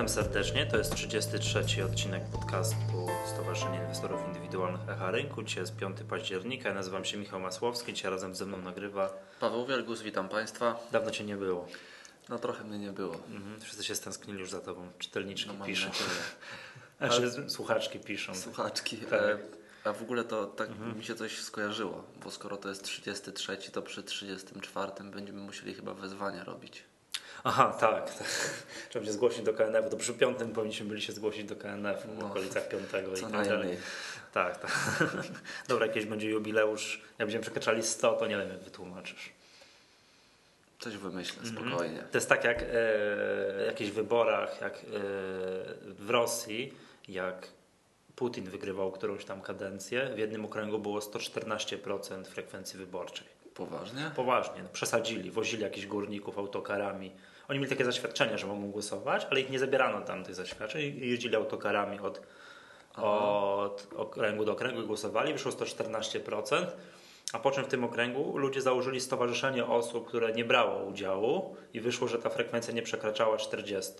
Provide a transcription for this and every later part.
Witam serdecznie. To jest 33 odcinek podcastu Stowarzyszenia Inwestorów Indywidualnych Echa Rynku. Dzisiaj jest 5 października. Ja nazywam się Michał Masłowski. Dzisiaj razem ze mną nagrywa. Paweł Wielgus, witam Państwa. Dawno Cię nie było. No trochę mnie nie było. Mhm. Wszyscy się stęsknili już za Tobą. Czytelniczki No, piszą. Znaczy, słuchaczki piszą. Słuchaczki. Tak. E, a w ogóle to tak mi się coś skojarzyło, bo skoro to jest 33, to przy 34 będziemy musieli chyba wezwania robić. Aha, tak. tak. Trzeba będzie zgłosić do KNF-u. To przy piątym powinniśmy byli się zgłosić do KNF-u w No, okolicach piątego i tak dalej. Tak, tak. Dobra, jakieś będzie jubileusz. Jak będziemy przekraczali 100, to nie wiem, jak wytłumaczysz. Coś wymyślę, Mhm. spokojnie. To jest tak jak e, w jakichś wyborach, jak e, w Rosji, jak Putin wygrywał którąś tam kadencję, w jednym okręgu było 114% frekwencji wyborczej. Poważnie? Poważnie, no, przesadzili, wozili jakichś górników autokarami. Oni mieli takie zaświadczenia, że mogą głosować, ale ich nie zabierano tam tych zaświadczeń i jeździli autokarami od, od okręgu do okręgu i głosowali. Wyszło 114%. A po czym w tym okręgu ludzie założyli stowarzyszenie osób, które nie brało udziału i wyszło, że ta frekwencja nie przekraczała 40.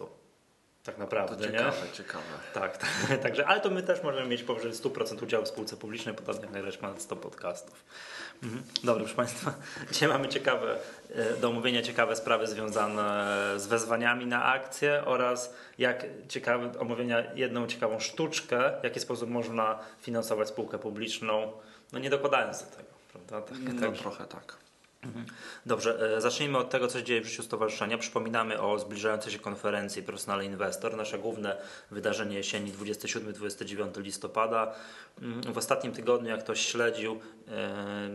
Tak To naprawdę, nie? ciekawe, ciekawe. Tak, tak, także, ale to my też możemy mieć powyżej 100% udziału w spółce publicznej, jak nagrać ponad 100 podcastów. Mhm. Dobra, proszę Państwa, dzisiaj mamy ciekawe, e, do omówienia ciekawe sprawy związane z wezwaniami na akcje oraz jak ciekawe, omówienia jedną ciekawą sztuczkę, w jaki sposób można finansować spółkę publiczną, no nie dokładając do tego, prawda? Tak, No także- trochę tak. Dobrze, e, zacznijmy od tego, co się dzieje w życiu stowarzyszenia. Przypominamy o zbliżającej się konferencji Profesjonalny Inwestor. Nasze główne wydarzenie jesieni 27-29 listopada. Mm, W ostatnim tygodniu, jak ktoś śledził, e,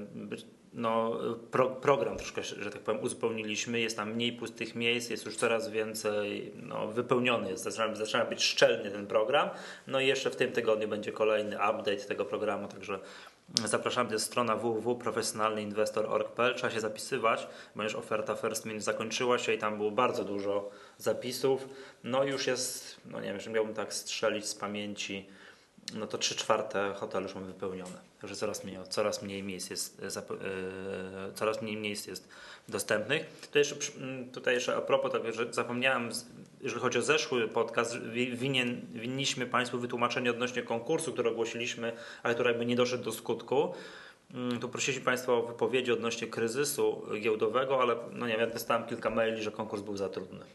no, pro, program troszkę, że tak powiem, uzupełniliśmy. Jest tam mniej pustych miejsc, jest już coraz więcej, no, wypełniony jest, zaczyna, zaczyna być szczelny ten program. No i jeszcze w tym tygodniu będzie kolejny update tego programu, także Zapraszamy, to jest strona www.profesjonalnyinwestor.org.pl. Trzeba się zapisywać, ponieważ oferta First Mint zakończyła się i tam było bardzo dużo zapisów. No już jest, no nie wiem, że miałbym tak strzelić z pamięci, no to 3 czwarte hotelu już mamy wypełnione. Także coraz mniej, coraz mniej miejsc jest, e, e, coraz mniej miejsc jest dostępnych. Tutaj jeszcze, tutaj jeszcze a propos tego, że zapomniałem, jeżeli chodzi o zeszły podcast, wi- winien, winniśmy Państwu wytłumaczenie odnośnie konkursu, który ogłosiliśmy, ale który jakby nie doszedł do skutku. Mm, Tu prosili Państwo o wypowiedzi odnośnie kryzysu giełdowego, ale no nie wiem, ja dostałem kilka maili, że konkurs był za trudny.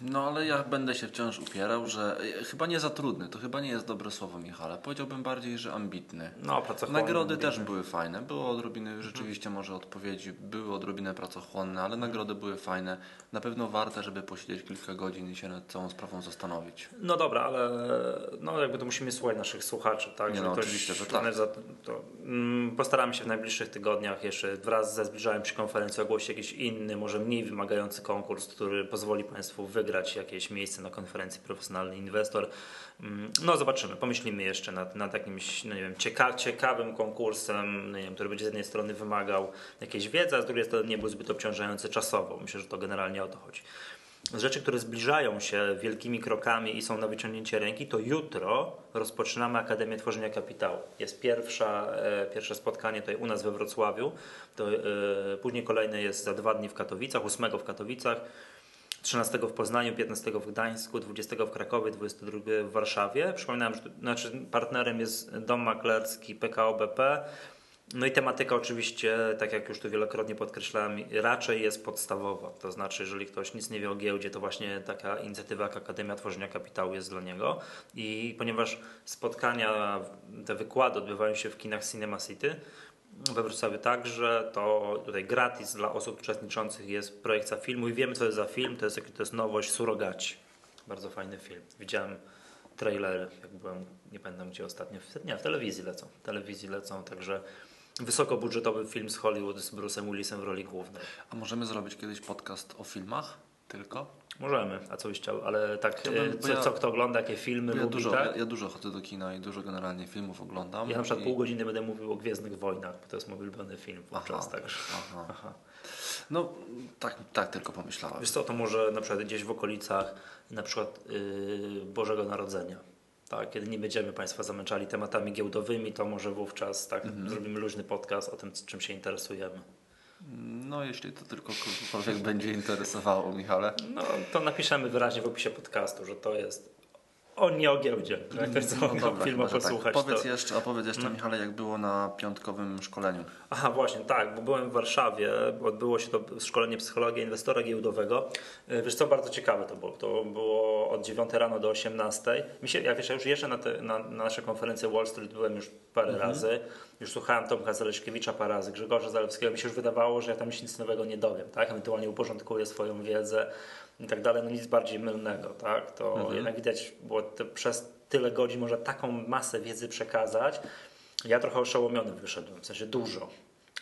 No ale ja będę się wciąż upierał, że e, chyba nie za trudny, to chyba nie jest dobre słowo Michale. Powiedziałbym bardziej, że ambitny. No, pracochłonny. Nagrody też były fajne. Było odrobiny rzeczywiście może odpowiedzi, były odrobinę pracochłonne, ale nagrody były fajne. Na pewno warte, żeby posiedzieć kilka godzin i się nad całą sprawą zastanowić. No dobra, ale no jakby to musimy słuchać naszych słuchaczy, tak? Nie no, oczywiście, że tak. za- to, mm, postaramy się w najbliższych tygodniach jeszcze wraz ze zbliżającą się konferencją ogłosić jakiś inny, może mniej wymagający konkurs, który pozwoli Państwu wygrać jakieś miejsce na konferencji Profesjonalny Inwestor. Mm, No zobaczymy, pomyślimy jeszcze nad, nad jakimś, no nie wiem, cieka, ciekawym konkursem, nie wiem, który będzie z jednej strony wymagał jakiejś wiedzy, a z drugiej strony nie był zbyt obciążający czasowo. Myślę, że to generalnie o to chodzi. Rzeczy, które zbliżają się wielkimi krokami i są na wyciągnięcie ręki, to jutro rozpoczynamy Akademię Tworzenia Kapitału. Jest pierwsza, e, pierwsze spotkanie tutaj u nas we Wrocławiu, to, e, później kolejne jest za dwa dni w Katowicach, 8 w Katowicach, 13 w Poznaniu, 15 w Gdańsku, 20 w Krakowie, 22 w Warszawie. Przypominam, że znaczy partnerem jest Dom Maklerski PKO BP. No i tematyka oczywiście, tak jak już tu wielokrotnie podkreślałem, raczej jest podstawowa. To znaczy, jeżeli ktoś nic nie wie o giełdzie, to właśnie taka inicjatywa Akademia Tworzenia Kapitału jest dla niego. I ponieważ spotkania, te wykłady odbywają się w kinach Cinema City, we Wrocławiu także, to tutaj gratis dla osób uczestniczących jest projekcja filmu i wiemy co jest za film, to jest, to jest nowość Surogaci. Bardzo fajny film. Widziałem trailery, jak byłem, nie pamiętam gdzie ostatnio, w, nie, w telewizji lecą, w telewizji lecą, także wysokobudżetowy film z Hollywood z Bruce'em Willisem w roli głównej. A możemy zrobić kiedyś podcast o filmach? Tylko? Możemy, a co byś chciał, ale tak, Chciałbym, e, co, ja- co kto ogląda, jakie filmy ja, lubi, dużo, tak? ja, ja dużo chodzę do kina i dużo generalnie filmów oglądam. Ja na przykład i... pół godziny będę mówił o Gwiezdnych Wojnach, bo to jest mój ulubiony film wówczas, także. aha. Aha. No tak, tak tylko pomyślałem. Wiesz co, to może na przykład gdzieś w okolicach na przykład yy, Bożego Narodzenia. Tak, kiedy nie będziemy Państwa zamęczali tematami giełdowymi, to może wówczas tak zrobimy luźny podcast o tym, czym się interesujemy. No, jeśli to tylko kogokolwiek będzie interesowało, Michale. No to napiszemy wyraźnie w opisie podcastu, że to jest o nie o giełdzie. Jak ktoś chce No dobra, filmu że posłuchać, tak. Powiedz to... jeszcze, opowiedz jeszcze, Michale, jak było na piątkowym szkoleniu. Aha, właśnie, tak, bo byłem w Warszawie, odbyło się to szkolenie psychologii inwestora giełdowego. E, Wiesz co, bardzo ciekawe to było. To było od 9 rano do 18. Mi się, ja wiesz, ja już jeżdżę na, te, na, na nasze konferencje Wall Street, byłem już parę razy. Już słuchałem Tomka Zaleszkiewicza parę razy, Grzegorza Zalewskiego. Mi się już wydawało, że ja tam nic nowego nie dowiem, tak? Ewentualnie uporządkuję swoją wiedzę i tak dalej. No nic bardziej mylnego, tak? To jednak widać było przez tyle godzin można taką masę wiedzy przekazać. Ja trochę oszołomiony wyszedłem, w sensie dużo.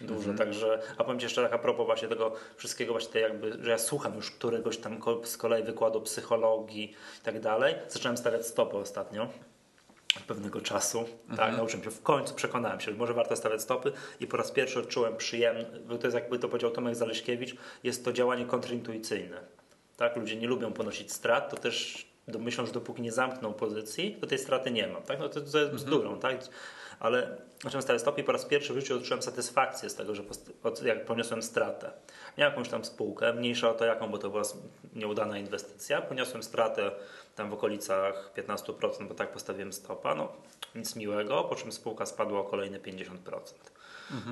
Dużo, także, a powiem Ci jeszcze tak a propos właśnie tego wszystkiego właśnie tej jakby, że ja słucham już któregoś tam z kolei wykładu psychologii i tak dalej. Zacząłem stawiać stopy ostatnio od pewnego czasu. Tak, nauczyłem się, w końcu przekonałem się, że może warto stawiać stopy i po raz pierwszy odczułem przyjemność, bo to jest jakby to powiedział Tomek Zaleśkiewicz, jest to działanie kontrintuicyjne. Tak, ludzie nie lubią ponosić strat, to też myślą, że dopóki nie zamkną pozycji, to tej straty nie ma. Tak? No to, to jest bzdurą, tak? Ale zacząłem stawiać stopy i po raz pierwszy w życiu odczułem satysfakcję z tego, że od, jak poniosłem stratę. Miałem jakąś tam spółkę, mniejsza o to jaką, bo to była nieudana inwestycja. Poniosłem stratę tam w okolicach 15%, bo tak postawiłem stopa. No, nic miłego, po czym spółka spadła o kolejne 50%.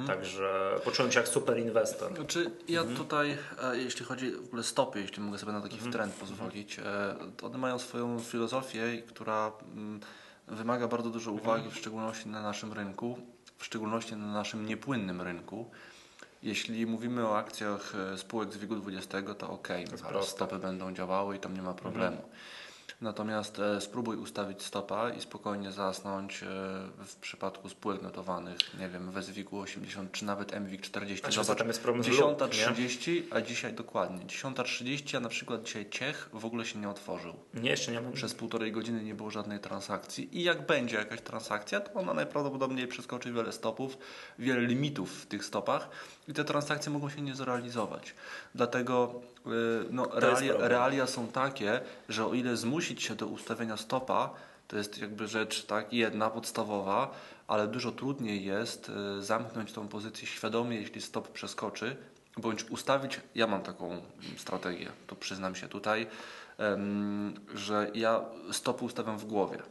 Także poczułem się jak super inwestor. Znaczy, ja tutaj, e, jeśli chodzi w ogóle stopy, jeśli mogę sobie na taki trend pozwolić, e, one mają swoją filozofię, która mm, wymaga bardzo dużo uwagi, w szczególności na naszym rynku, w szczególności na naszym niepłynnym rynku. Jeśli mówimy o akcjach e, spółek z WIG-20, to ok, stopy będą działały i tam nie ma problemu. Natomiast e, spróbuj ustawić stopa i spokojnie zasnąć e, w przypadku spółek notowanych, nie wiem, w SWIG 80 czy nawet MWIG 40. A tam jest problem z lub, 10.30, a dzisiaj dokładnie 10.30, a na przykład dzisiaj Ciech w ogóle się nie otworzył. Nie, jeszcze nie mam. Przez półtorej godziny nie było żadnej transakcji i jak będzie jakaś transakcja, to ona najprawdopodobniej przeskoczy wiele stopów, wiele limitów w tych stopach i te transakcje mogą się nie zrealizować. Dlatego y, no, realia, realia są takie, że o ile zmusić się do ustawienia stopa, to jest jakby rzecz tak jedna podstawowa, ale dużo trudniej jest y, zamknąć tą pozycję świadomie, jeśli stop przeskoczy, bądź ustawić, ja mam taką strategię, to przyznam się tutaj, że ja stopy ustawiam w głowie.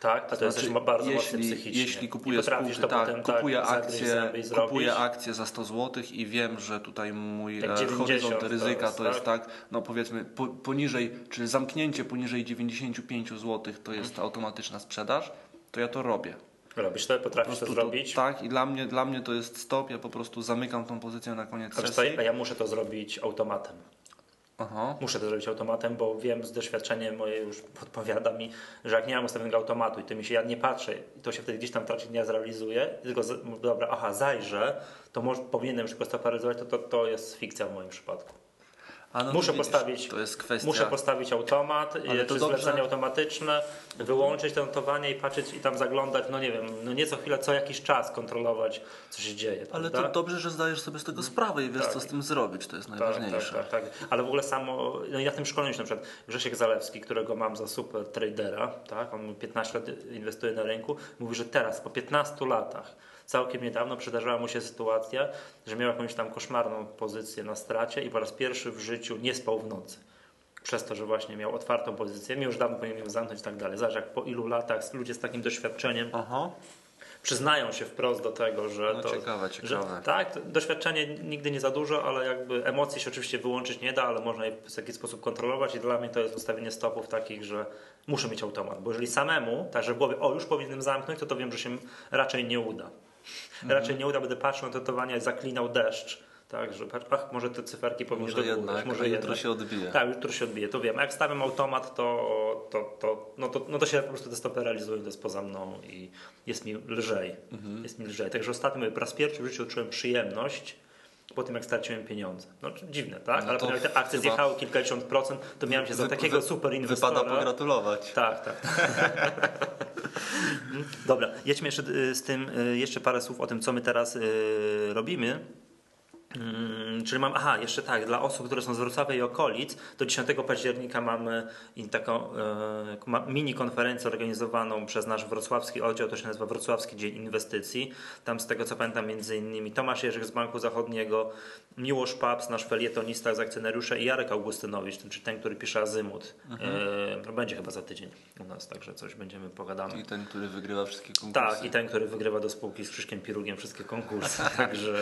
Tak, a to jest Znaczy, bardzo mocny jeśli, psychicznie. jeśli kupuję spółki, to tak, potem kupuję, tak, zęby i zrobić. kupuję akcje za 100 zł i wiem, że tutaj mój 90 horyzont ryzyka to jest tak, no powiedzmy po, poniżej, czyli zamknięcie poniżej 95 zł to jest Mhm. automatyczna sprzedaż, to ja to robię. Robisz to, Po potrafisz to prostu zrobić. tak i dla mnie, dla mnie to jest stop, ja po prostu zamykam tą pozycję na koniec A sesji. a ja muszę to zrobić automatem. Aha. Muszę to zrobić automatem, bo wiem z doświadczenia moje już podpowiada mi, że jak nie mam ustawionego automatu i to mi się ja nie patrzę i to się wtedy gdzieś tam raczej nie zrealizuje, tylko z, dobra, aha, zajrzę, to może, powinienem szybko stabilizować, to, to, to jest fikcja w moim przypadku. A no Muszę widzisz, postawić- To jest kwestia. Muszę postawić automat, Ale to czy dobrze. zlecenie automatyczne, wyłączyć to notowanie i patrzeć i tam zaglądać, no nie wiem, no nie co chwilę, co jakiś czas kontrolować, co się dzieje. Ale prawda? to dobrze, że zdajesz sobie z tego sprawę i wiesz, Tak. co z tym zrobić. To jest Tak, najważniejsze. tak, tak, tak. Ale w ogóle samo, no i na tym szkoleniu się na przykład Grzesiek Zalewski, którego mam za super tradera, tak, on 15 lat inwestuje na rynku, mówi, że teraz po 15 latach, całkiem niedawno przydarzyła mu się sytuacja, że miał jakąś tam koszmarną pozycję na stracie i po raz pierwszy w życiu nie spał w nocy. Przez to, że właśnie miał otwartą pozycję, mi już dawno powinien ją zamknąć i tak dalej. Zobacz, jak po ilu latach ludzie z takim doświadczeniem Aha. przyznają się wprost do tego, że No to. ciekawe, Że, ciekawe. tak, to doświadczenie nigdy nie za dużo, ale jakby emocje się oczywiście wyłączyć nie da, ale można je w jakiś sposób kontrolować i dla mnie to jest ustawienie stopów takich, że muszę mieć automat, bo jeżeli samemu, tak że w głowie, o już powinienem zamknąć, to to wiem, że się raczej nie uda. Mhm. Raczej nie uda, będę patrzył na notowania i zaklinał deszcz. Tak, że ach, może te cyferki powinny Może do góry, jednak, może jutro jednak. się odbije. Tak, jutro się odbije, to wiem. A jak stawiam automat, to, to, to, no to, no to się po prostu te stopy realizują, to jest poza mną i jest mi lżej. Mhm. Jest mi lżej. Także ostatnio mówię, po raz pierwszy w życiu odczułem przyjemność po tym, jak straciłem pieniądze. No dziwne, tak? No Ale jak te akcje chyba- zjechały kilkadziesiąt procent, to miałem się za takiego wy- super inwestora. Wypada pogratulować. Tak, tak. Dobra, jedźmy jeszcze y, z tym, y, jeszcze parę słów o tym, co my teraz y, robimy. Mm, czyli mam, aha, jeszcze tak, dla osób, które są z Wrocławia i okolic, do 10 października mamy taką e, mini konferencję organizowaną przez nasz wrocławski oddział, to się nazywa Wrocławski Dzień Inwestycji. Tam z tego co pamiętam między innymi Tomasz Jerzyk z Banku Zachodniego, Miłosz Paps, nasz felietonista z akcjonariusza i Jarek Augustynowicz, ten, czyli ten, który pisze Azymut. E, to będzie chyba za tydzień u nas, także coś będziemy pogadamy. I ten, który wygrywa wszystkie konkursy. Tak, i ten, który wygrywa do spółki z Krzyszkiem Pirugiem wszystkie konkursy. Także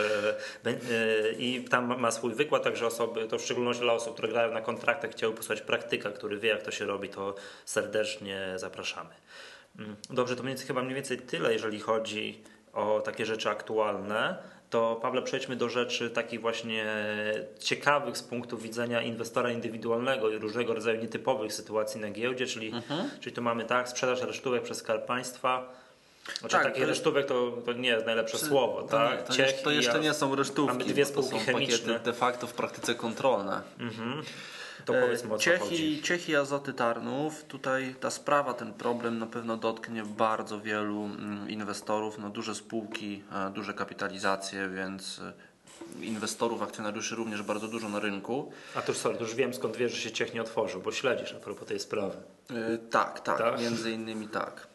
e, i tam ma swój wykład, także osoby, to w szczególności dla osób, które grają na kontraktach, chciały posłuchać praktyka, który wie, jak to się robi, to serdecznie zapraszamy. Mm, Dobrze, to mniej chyba mniej więcej tyle, jeżeli chodzi o takie rzeczy aktualne. To Pawle, przejdźmy do rzeczy takich właśnie ciekawych z punktu widzenia inwestora indywidualnego i różnego rodzaju nietypowych sytuacji na giełdzie, czyli, czyli tu mamy tak, sprzedaż resztówek przez Skarb Państwa. Znaczy Tak, takich resztówek to, to nie jest najlepsze słowo, To, tak? nie, to, Ciech jeszcze, to i jeszcze nie są resztówki, Mamy dwie bo to spółki są chemiczne. pakiety de facto w praktyce kontrolne. Mhm. To powiedzmy o co Ciechy, chodzi. Ciechy Azoty Tarnów, tutaj ta sprawa, ten problem na pewno dotknie bardzo wielu mm, inwestorów, no duże spółki, e, duże kapitalizacje, więc e, inwestorów, akcjonariuszy również bardzo dużo na rynku. A to już sorry, to już wiem skąd wiesz, że się Ciech nie otworzył, bo śledzisz a propos tej sprawy. E, Tak, tak, Tak? między innymi tak.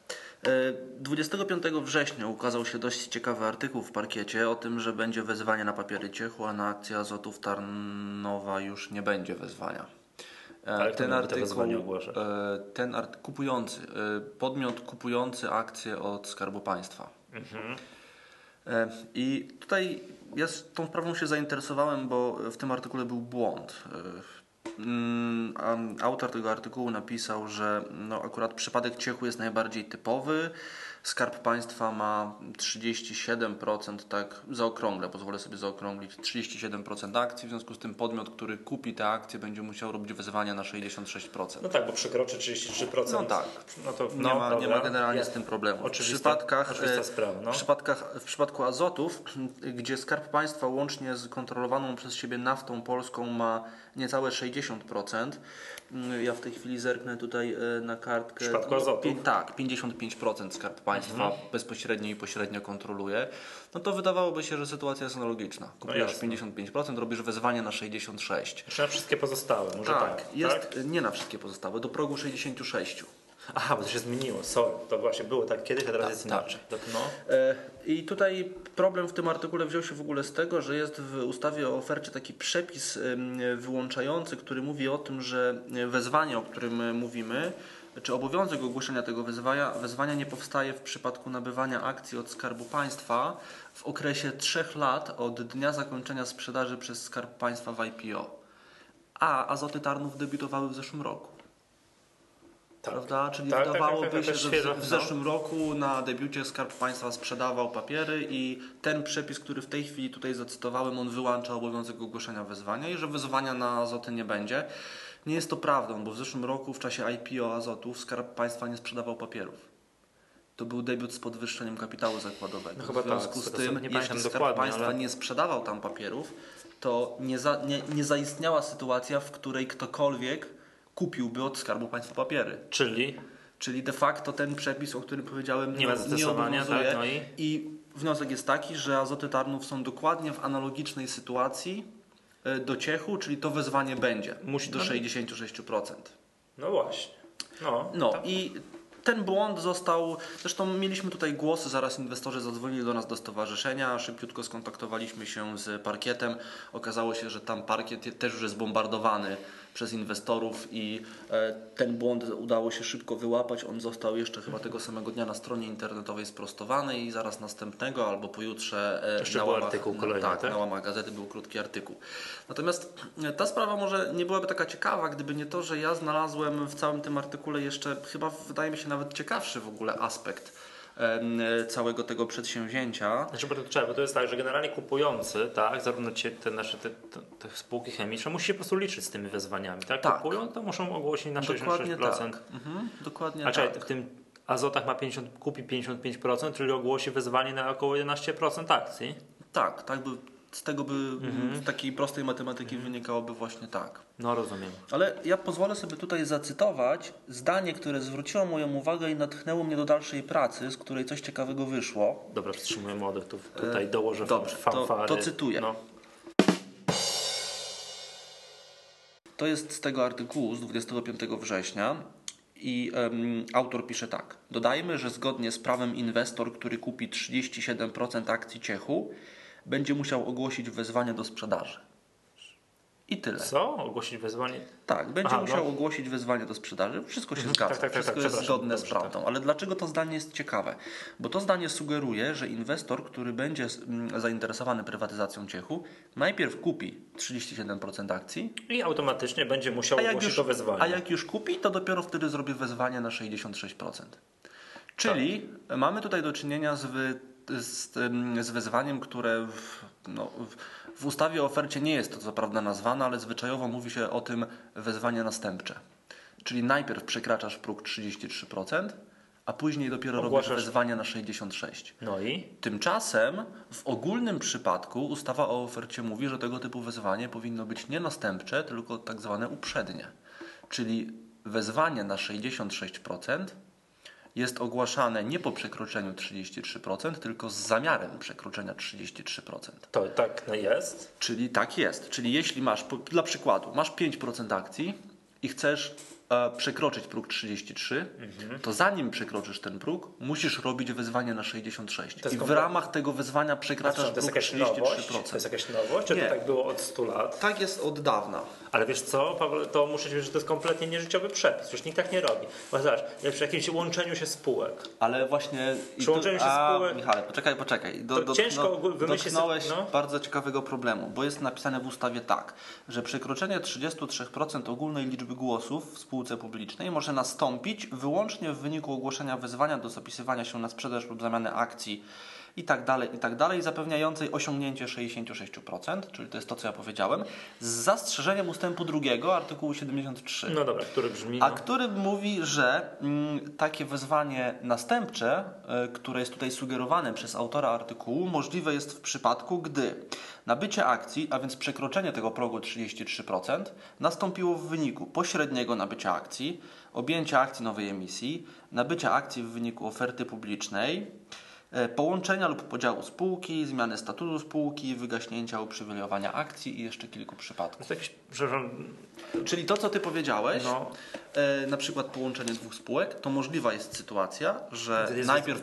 E, 25 września ukazał się dość ciekawy artykuł w parkiecie o tym, że będzie wezwanie na papiery Ciechu, a na akcję Azotów Tarnowa już nie będzie wezwania. E, Ale kto miałby te wezwania ogłaszać? e, ten art, kupujący, e, podmiot kupujący akcje od Skarbu Państwa. Mhm. E, I tutaj ja z tą sprawą się zainteresowałem, bo w tym artykule był błąd. Mm, Autor tego artykułu napisał, że no akurat przypadek Ciechu jest najbardziej typowy. Skarb Państwa ma 37%, tak zaokrąglę, pozwolę sobie zaokrąglić, 37% akcji, w związku z tym podmiot, który kupi te akcje będzie musiał robić wezwania na 66%. No tak, bo przekroczy 33%. No tak. No to, Nie, no, ma, nie ma generalnie Ja- z tym problemu. W Oczywista- przypadkach, oczywista e, sprawa, no. w, przypadkach, w przypadku azotów, gdzie Skarb Państwa łącznie z kontrolowaną przez siebie naftą polską ma niecałe 60%. mm, Ja w tej chwili zerknę tutaj e, na kartkę. W przypadku azotów? Pię- tak, 55% Skarb Państwa Mhm. bezpośrednio i pośrednio kontroluje, no to wydawałoby się, że sytuacja jest analogiczna. Kupujesz No jasne. 55%, robisz wezwanie na 66%. Jeszcze na wszystkie pozostałe, może tak. Tak, jest tak? nie na wszystkie pozostałe, do progu 66. Aha, bo to się zmieniło, sorry. To właśnie było tak kiedyś, a teraz jest tak. inaczej. Tak, no. E, I tutaj problem w tym artykule wziął się w ogóle z tego, że jest w ustawie o ofercie taki przepis wyłączający, który mówi o tym, że wezwanie, o którym e, mówimy, czy obowiązek ogłoszenia tego wezwania, wezwania nie powstaje w przypadku nabywania akcji od Skarbu Państwa w okresie trzech lat od dnia zakończenia sprzedaży przez Skarb Państwa w IPO. A Azoty Tarnów debiutowały w zeszłym roku. Tak. Prawda? Czyli Tak, tak, wydawałoby tak, tak, się, tak, że w no. zeszłym roku na debiucie Skarb Państwa sprzedawał papiery i ten przepis, który w tej chwili tutaj zacytowałem, on wyłącza obowiązek ogłoszenia wezwania i że wezwania na azoty nie będzie. Nie jest to prawdą, bo w zeszłym roku w czasie IPO azotów Skarb Państwa nie sprzedawał papierów. To był debiut z podwyższeniem kapitału zakładowego. No chyba w związku tak, z tym, nie jeśli Skarb Państwa ale- nie sprzedawał tam papierów, to nie, za, nie, nie zaistniała sytuacja, w której ktokolwiek kupiłby od Skarbu Państwa papiery. Czyli Czyli de facto ten przepis, o którym powiedziałem, Nie ma zastosowania, obowiązuje. tak, no i? I wniosek jest taki, że azoty Tarnów są dokładnie w analogicznej sytuacji do Ciechu, czyli to wezwanie będzie Musi- do no. 66%. no właśnie. No, No tak. i ten błąd został, zresztą mieliśmy tutaj głosy, zaraz inwestorzy zadzwonili do nas do stowarzyszenia, szybciutko skontaktowaliśmy się z parkietem. Okazało się, że tam parkiet też już jest bombardowany przez inwestorów i e, ten błąd udało się szybko wyłapać. On został jeszcze chyba tego samego dnia na stronie internetowej sprostowany i zaraz następnego albo pojutrze e, Jeszcze na łamach, artykuł kolejny, tak, tak? na łamach gazety był krótki artykuł. Natomiast e, ta sprawa może nie byłaby taka ciekawa, gdyby nie to, że ja znalazłem w całym tym artykule jeszcze chyba wydaje mi się nawet ciekawszy w ogóle aspekt całego tego przedsięwzięcia. Znaczy, bo to trzeba, bo to jest tak, że generalnie kupujący, tak, zarówno ci- te nasze te, te, spółki chemiczne, musi się po prostu liczyć z tymi wezwaniami, tak? Tak. Kupują, to muszą ogłosić na 66%. Dokładnie tak. Mhm, dokładnie A czekaj, tak. w tym azotach ma 50, kupi 55%, czyli ogłosi wezwanie na około 11% akcji. Tak, tak by, z tego by Mhm. z takiej prostej matematyki wynikałoby właśnie tak. No rozumiem. Ale ja pozwolę sobie tutaj zacytować zdanie, które zwróciło moją uwagę i natchnęło mnie do dalszej pracy, z której coś ciekawego wyszło. Dobra, wstrzymuję młodych, tu, tutaj dołożę dobrze, to- fanfary. to cytuję. No. To jest z tego artykułu z 25 września i em, autor pisze tak. Dodajmy, że zgodnie z prawem inwestor, który kupi 37% akcji Ciechu, będzie musiał ogłosić wezwanie do sprzedaży. I tyle. Co? Ogłosić wezwanie? Tak, będzie Aha, musiał no. ogłosić wezwanie do sprzedaży. Wszystko się Mhm, zgadza, tak, tak, tak, wszystko tak, jest zgodne z tak. prawdą. Ale dlaczego to zdanie jest ciekawe? Bo to zdanie sugeruje, że inwestor, który będzie mm, zainteresowany prywatyzacją Ciechu, najpierw kupi 37% akcji, I automatycznie będzie musiał ogłosić już, to wezwanie. a jak już kupi, to dopiero wtedy zrobi wezwanie na 66%. Czyli Tak. mamy tutaj do czynienia z, z, z wezwaniem, które w, no, w, ustawie o ofercie nie jest to co prawda nazwane, ale zwyczajowo mówi się o tym wezwanie następcze. Czyli najpierw przekraczasz próg 33%, a później dopiero robisz Ogłaszasz- wezwanie na 66%. No i? Tymczasem w ogólnym przypadku ustawa o ofercie mówi, że tego typu wezwanie powinno być nie następcze, tylko tak zwane uprzednie. Czyli wezwanie na 66% jest ogłaszane nie po przekroczeniu 33%, tylko z zamiarem przekroczenia 33%. To tak jest. Czyli tak jest. Czyli jeśli masz, dla przykładu, masz 5% akcji i chcesz przekroczyć próg 33, Mhm. to zanim przekroczysz ten próg, musisz robić wezwanie na 66. To jest I w ramach tego wezwania A przekraczasz to próg jakaś nowość? 33%. To jest jakaś nowość? Czy Nie. to tak było od 100 lat? Tak jest od dawna. Ale wiesz co, Paweł, to muszę ci powiedzieć, że to jest kompletnie nieżyciowy przepis. Już nikt tak nie robi. Bo zobacz, przy jakimś łączeniu się spółek. Ale właśnie... i Przyłączenie się a, spółek- Michale, poczekaj, poczekaj. To ciężko ogól- wymyślić dotknąłeś no. bardzo ciekawego problemu, bo jest napisane w ustawie tak, że przekroczenie 33% ogólnej liczby głosów w spółce publicznej może nastąpić wyłącznie w wyniku ogłoszenia wezwania do zapisywania się na sprzedaż lub zamianę akcji i tak dalej, i tak dalej, zapewniającej osiągnięcie 66%, czyli to jest to, co ja powiedziałem, z zastrzeżeniem ustępu drugiego artykułu 73. No dobra, który brzmi... A No. który mówi, że mm, takie wezwanie następcze, y, które jest tutaj sugerowane przez autora artykułu, możliwe jest w przypadku, gdy nabycie akcji, a więc przekroczenie tego progu 33%, nastąpiło w wyniku pośredniego nabycia akcji, objęcia akcji nowej emisji, nabycia akcji w wyniku oferty publicznej, połączenia lub podziału spółki, zmiany statutu spółki, wygaśnięcia uprzywilejowania akcji i jeszcze kilku przypadków. To przepraszam, Czyli to, co ty powiedziałeś, no, e, na przykład połączenie dwóch spółek, to możliwa jest sytuacja, że jest- najpierw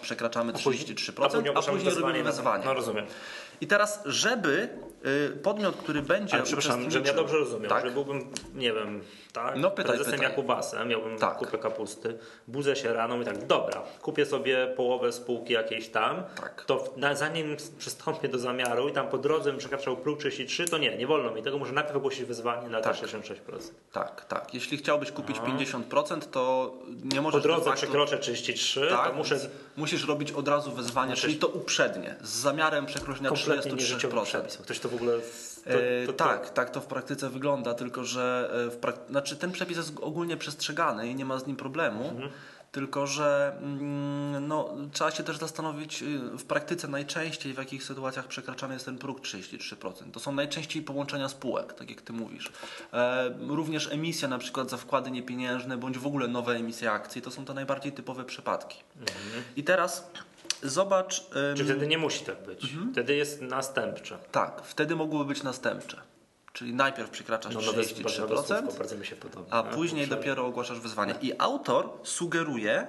przekraczamy 33%, a później, ogłaszamy robimy na- wezwanie. No rozumiem. I teraz, żeby podmiot, który będzie Ale przepraszam, żebym ja dobrze rozumiem, tak? że byłbym, nie wiem, tak, No pytaj, prezesem pytaj. Jakubasem, miałbym Tak. kupę kapusty, budzę się rano i tak, dobra, kupię sobie połowę spółki jakiejś tam, Tak. to na, zanim przystąpię do zamiaru i tam po drodze bym przekraczał próg 33, to nie, nie wolno mi tego, muszę najpierw ogłosić wezwanie na Tak. 66%. Tak, tak. Jeśli chciałbyś kupić 50%, to nie możesz Po drodze przekroczę 33, tak, to muszę musisz robić od razu wezwanie, Muszę- czyli to uprzednie, z zamiarem przekroczenia kompletnie nieżyciowy 33%. przepis. Ktoś to w ogóle... To, E, to, to, tak, tak to w praktyce wygląda, tylko że e, w prak- znaczy ten przepis jest ogólnie przestrzegany i nie ma z nim problemu. Mhm. Tylko, że mm, no, trzeba się też zastanowić y, w praktyce najczęściej w jakich sytuacjach przekraczany jest ten próg 33%. To są najczęściej połączenia spółek, tak jak ty mówisz. E, również emisja na przykład za wkłady niepieniężne bądź w ogóle nowe emisje akcji to są te najbardziej typowe przypadki. I teraz zobacz. Czy wtedy nie musi tak być? Mhm. Wtedy jest następcze. tak, wtedy mogłyby być następcze. Czyli najpierw przekraczasz No, nowe, 33%, nowe słówko, bardzo mi się podoba. a Tak, później muszę- dopiero ogłaszasz wyzwanie. I autor sugeruje,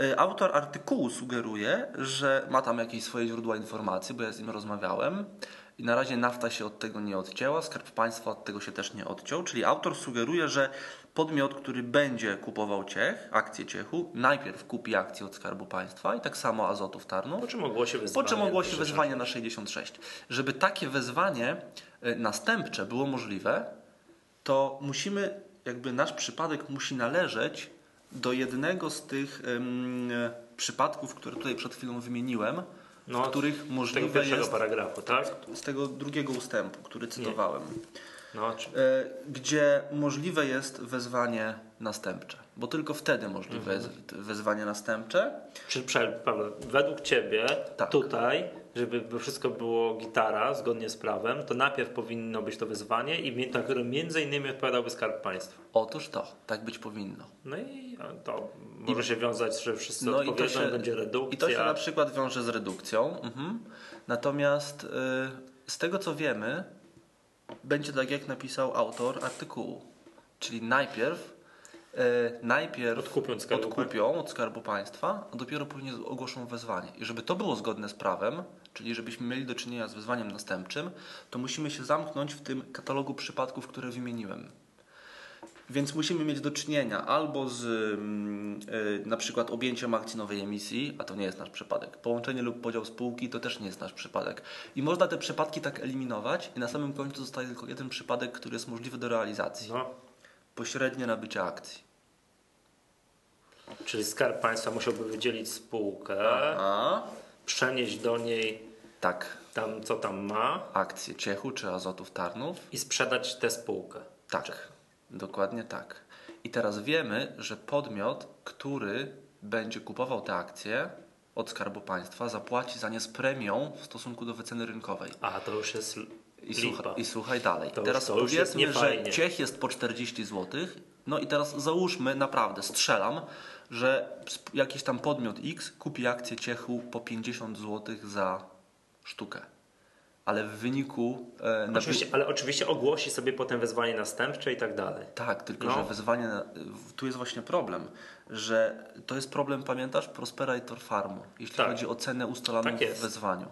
y, autor artykułu sugeruje, że ma tam jakieś swoje źródła informacji, bo ja z nim rozmawiałem. I na razie nafta się od tego nie odcięła, Skarb Państwa od tego się też nie odciął. Czyli autor sugeruje, że podmiot, który będzie kupował Ciech, akcje Ciechu, najpierw kupi akcje od Skarbu Państwa i tak samo Azotów Tarnów. Po czym ogłosi Po wezwanie? czym ogłosi wezwanie na 66. Żeby takie wezwanie y, następcze było możliwe, to musimy, jakby nasz przypadek musi należeć do jednego z tych ym, przypadków, które tutaj przed chwilą wymieniłem, No, w których tego możliwe pierwszego jest paragrafu, tak? z tego drugiego ustępu, który cytowałem, No, czy... y, gdzie możliwe jest wezwanie następcze, bo tylko wtedy możliwe Mhm. jest wezwanie następcze. Czy prze- Paweł, według Ciebie Tak. tutaj, żeby by wszystko było gitara zgodnie z prawem, to najpierw powinno być to wyzwanie i na które między innymi odpowiadałby Skarb Państwa. Otóż to, tak być powinno. No i a, to może się wiązać, że wszyscy No i to odpowiedzą, się- będzie redukcja. I to się na przykład wiąże z redukcją. Mhm. Natomiast y, z tego co wiemy, będzie tak, jak napisał autor artykułu. Czyli najpierw, e, najpierw Odkupią od Skarbu odkupią od Skarbu Państwa, a dopiero później ogłoszą wezwanie. I żeby to było zgodne z prawem, czyli żebyśmy mieli do czynienia z wezwaniem następczym, to musimy się zamknąć w tym katalogu przypadków, które wymieniłem. Więc musimy mieć do czynienia albo z mm, y, na przykład objęciem akcji nowej emisji, a to nie jest nasz przypadek. Połączenie lub podział spółki to też nie jest nasz przypadek. I można te przypadki tak eliminować i na samym końcu zostaje tylko jeden przypadek, który jest możliwy do realizacji. No, Pośrednie nabycie akcji. czyli Skarb Państwa musiałby wydzielić spółkę, A? przenieść do niej Tak. tam, co tam ma Akcje Ciechu czy Azotów Tarnów? i sprzedać tę spółkę. Tak. Dokładnie tak. I teraz wiemy, że podmiot, który będzie kupował te akcje od Skarbu Państwa, zapłaci za nie z premią w stosunku do wyceny rynkowej. A, to już jest I, słucha, I słuchaj dalej. To teraz już powiedzmy, że. Ciech jest po 40 zł. No i teraz załóżmy, naprawdę strzelam, że jakiś tam podmiot X kupi akcję Ciechu po 50 zł za sztukę. Ale w wyniku e, naby- Oczywiście, ale oczywiście ogłosi sobie potem wezwanie następcze i tak dalej. Tak, tylko No. że wezwanie. Tu jest właśnie problem, że to jest problem, pamiętasz, Prosperator Farmu, jeśli Tak. chodzi o cenę ustaloną Tak w wezwaniu.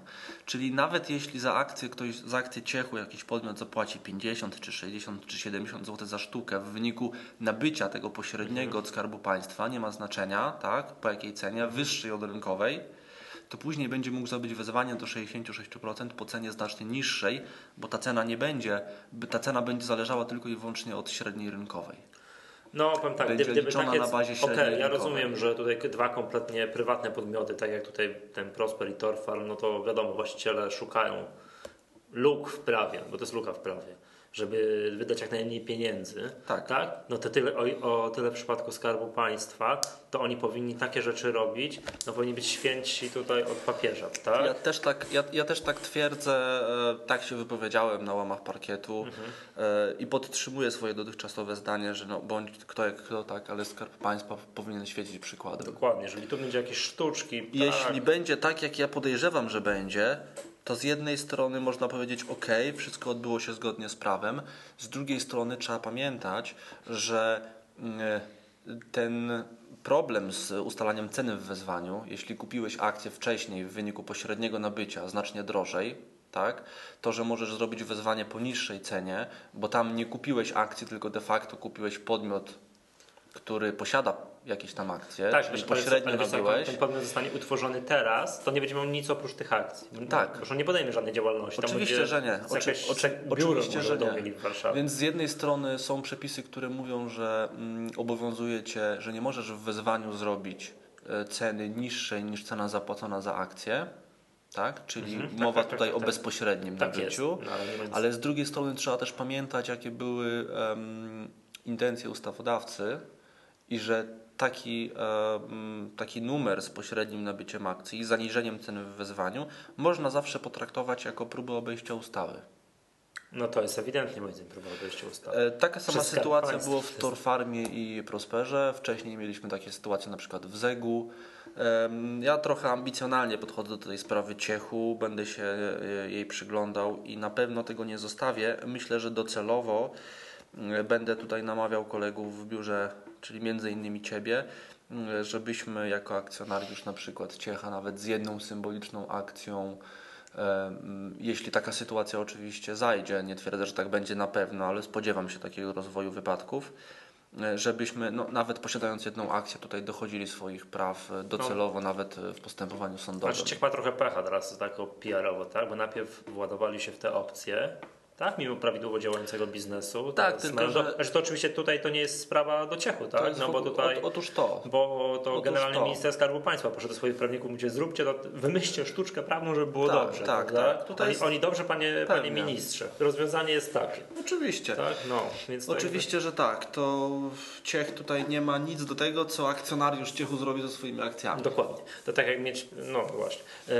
Czyli nawet jeśli za akcję ktoś, za akcję Ciechu jakiś podmiot zapłaci 50 czy 60 czy 70 zł za sztukę w wyniku nabycia tego pośredniego Mhm. od Skarbu Państwa, nie ma znaczenia, tak, po jakiej cenie, wyższej od rynkowej, to później będzie mógł zrobić wezwanie do 66% po cenie znacznie niższej, bo ta cena nie będzie, ta cena będzie zależała tylko i wyłącznie od średniej rynkowej. No, powiem tak, Będzie gdyby, takie... na bazie średniej ja rynkowej. rozumiem, że tutaj dwa kompletnie prywatne podmioty, tak jak tutaj ten Prosper i Torfarm, no to wiadomo, właściciele szukają luk w prawie, bo to jest luka w prawie, żeby wydać jak najmniej pieniędzy, Tak. tak? No to tyle, o, o tyle w przypadku Skarbu Państwa, to oni powinni takie rzeczy robić, no powinni być święci tutaj od papieża, tak? Ja też tak, ja, ja też tak twierdzę, e, tak się wypowiedziałem na łamach parkietu e, i podtrzymuję swoje dotychczasowe zdanie, że no, bądź kto jak kto tak, ale Skarb Państwa powinien świecić przykładem. Dokładnie, jeżeli tu będzie jakieś sztuczki, Jeśli tak, będzie tak, jak ja podejrzewam, że będzie, to z jednej strony można powiedzieć, ok, wszystko odbyło się zgodnie z prawem, z drugiej strony trzeba pamiętać, że mm, ten problem z ustalaniem ceny w wezwaniu, jeśli kupiłeś akcję wcześniej w wyniku pośredniego nabycia znacznie drożej, tak, to, że możesz zrobić wezwanie po niższej cenie, bo tam nie kupiłeś akcji, tylko de facto kupiłeś podmiot, który posiada jakieś tam akcje, Tak, czyli pośrednio nabyłeś. ten podmiot zostanie utworzony teraz, to nie będzie miał nic oprócz tych akcji. Tak. Zresztą nie podejmie żadnej działalności. Oczywiście, będzie że nie. Oczy- oczy, oczywiście, że nie. mieli w Warszawie. Więc z jednej strony są przepisy, które mówią, że mm, obowiązuje cię, że nie możesz w wezwaniu zrobić e, ceny niższej niż cena zapłacona za akcję, tak? Czyli Mhm, tak, mowa tak, tak, tutaj tak, o tak. bezpośrednim Tak nabyciu. No, ale Ale z drugiej strony trzeba też pamiętać, jakie były em, intencje ustawodawcy i że taki, em, taki numer z pośrednim nabyciem akcji i zaniżeniem ceny w wezwaniu można zawsze potraktować jako próbę obejścia ustawy. No to jest ewidentnie moim zdaniem próba wejścia ustawy. E, Taka sama Przez sytuacja była w Torfarmie i Prosperze. Wcześniej mieliśmy takie sytuacje na przykład w Zegu. Ja trochę ambicjonalnie podchodzę do tej sprawy Ciechu, będę się e, jej przyglądał i na pewno tego nie zostawię. Myślę, że docelowo e, będę tutaj namawiał kolegów w biurze, czyli między innymi Ciebie, m, żebyśmy jako akcjonariusz na przykład Ciecha nawet z jedną symboliczną akcją Jeśli taka sytuacja oczywiście zajdzie, nie twierdzę, że tak będzie na pewno, ale spodziewam się takiego rozwoju wypadków, e, żebyśmy no, nawet posiadając jedną akcję tutaj dochodzili swoich praw e, docelowo nawet e, w postępowaniu sądowym. Znaczy Ciech ma trochę pecha teraz tak PR-owo, tak? Bo najpierw władowali się w te opcje, tak? Mimo prawidłowo działającego biznesu. Tak, tylko że- że to oczywiście tutaj to nie jest sprawa do Ciechu, tak? jest No bo tutaj... ot- Otóż to. Bo to Otóż generalnie to. minister Skarbu Państwa poszedł do swoich prawników i mówi, zróbcie to, wymyślcie sztuczkę prawną, żeby było Tak, dobrze. tak, prawda? tak. Tutaj Oni, jest- oni dobrze, panie, panie ministrze. Rozwiązanie jest takie. Oczywiście. Tak? No, więc Oczywiście, że tak. To Ciech tutaj nie ma nic do tego, co akcjonariusz Ciechu zrobi ze swoimi jakby- akcjami. Dokładnie. To tak jak mieć, no właśnie. Eee,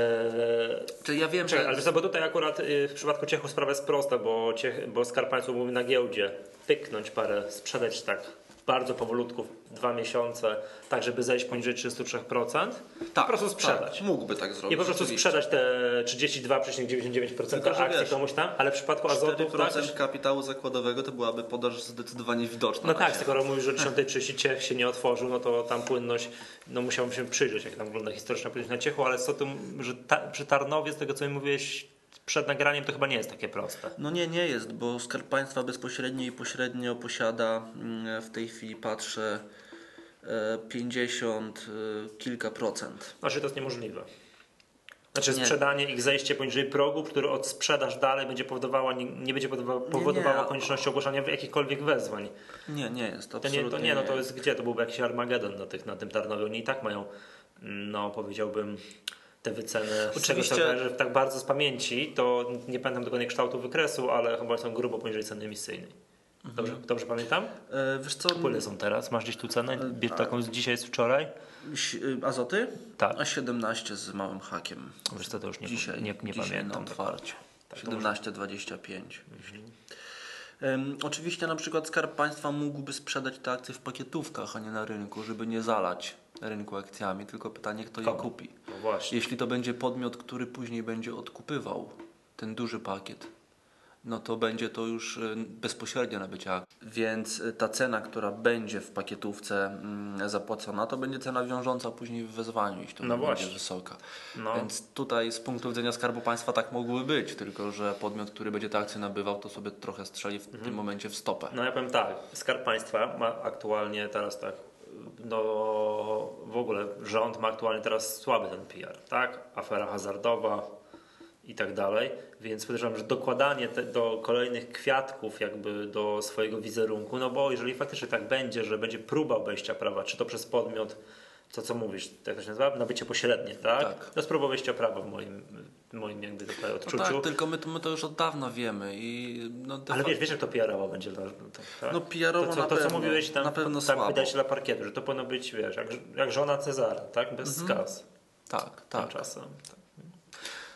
Czyli ja wiem, Czekaj, że ale bo tutaj akurat y, w przypadku Ciechu sprawa jest prosta, bo, bo Skarb Państwa mówi na giełdzie pyknąć parę, sprzedać tak bardzo powolutku, dwa miesiące, tak żeby zejść poniżej 33%, po prostu sprzedać. Tak, mógłby tak zrobić. I po prostu sprzedać te 32,99% Tylko, że akcji wiesz, komuś tam, ale w przypadku azotu 4% tak, kapitału zakładowego to byłaby podaż zdecydowanie widoczna. No tak, skoro mówisz, że 10.30 ciech się nie otworzył, no to tam płynność, no musiałbym się przyjrzeć, jak tam wygląda historyczna płynność na ciechu, ale co tu, że ta, przy Tarnowie, z tego co mi mówiłeś przed nagraniem, to chyba nie jest takie proste. No nie, nie jest, bo Skarb Państwa bezpośrednio i pośrednio posiada, mm, w tej chwili patrzę, e, 50 e, kilka procent. Znaczy to jest niemożliwe. Znaczy Nie. sprzedanie ich zejście poniżej progu, który od sprzedaż dalej będzie powodowała, nie, nie będzie nie. konieczności ogłaszania jakichkolwiek wezwań. Nie, nie jest, To absolutnie nie, to nie, no to jest gdzie? To byłby jakiś Armagedon na, tych, na tym Tarnowie. Oni i tak mają, mm, no powiedziałbym, te wyceny. Tego Oczywiście- kojarzę, tak bardzo z pamięci, to nie pamiętam dokładnie kształtu wykresu, ale chyba są grubo poniżej ceny emisyjnej. Dobrze, dobrze pamiętam? E, Wiesz co, są teraz? Masz gdzieś tu cenę? Bierz tak. taką z dzisiaj, z wczoraj? y, azoty? Tak. A 17 z małym hakiem. Wiesz co, to już nie, Dzisiaj, nie, nie dzisiaj pamiętam. na otwarcie. Tak, to może- 17,25. Em, oczywiście na przykład Skarb Państwa mógłby sprzedać te akcje w pakietówkach, a nie na rynku, żeby nie zalać rynku akcjami, tylko pytanie kto je Komu? kupi. No właśnie. Jeśli to będzie podmiot, który później będzie odkupywał ten duży pakiet, no to będzie to już y, bezpośrednio nabycie akcji. Więc y, ta cena, która będzie w pakietówce mm, zapłacona, to będzie cena wiążąca później w wezwaniu, jeśli to No będzie właśnie. wysoka. No. Więc tutaj z punktu widzenia Skarbu Państwa tak mogłoby być, tylko że podmiot, który będzie te akcje nabywał, to sobie trochę strzeli w tym momencie w stopę. No ja powiem tak, Skarb Państwa ma aktualnie teraz tak, no w ogóle rząd ma aktualnie teraz słaby ten PR, tak? Afera hazardowa i tak dalej, więc podejrzewam, że dokładanie te, do kolejnych kwiatków jakby do swojego wizerunku, no bo jeżeli faktycznie tak będzie, że będzie próba obejścia prawa, czy to przez podmiot, to co mówisz, jak to się nazywa? Nabycie pośrednie, tak? Tak. To jest próba prawa w moim, moim jakby tutaj No odczuciu. tak, tylko my to, my to już od dawna wiemy i no Ale wiesz, wiesz jak to PR-owo będzie tak, tak? No PR-owo to, co, na to, co pewno, mówiłeś tam, na pewno tam słabo. dla parkietu, że to powinno być, wiesz, jak, jak żona Cezara, tak? Bez skaz. tak, Tak. tak. Czasem. Tak.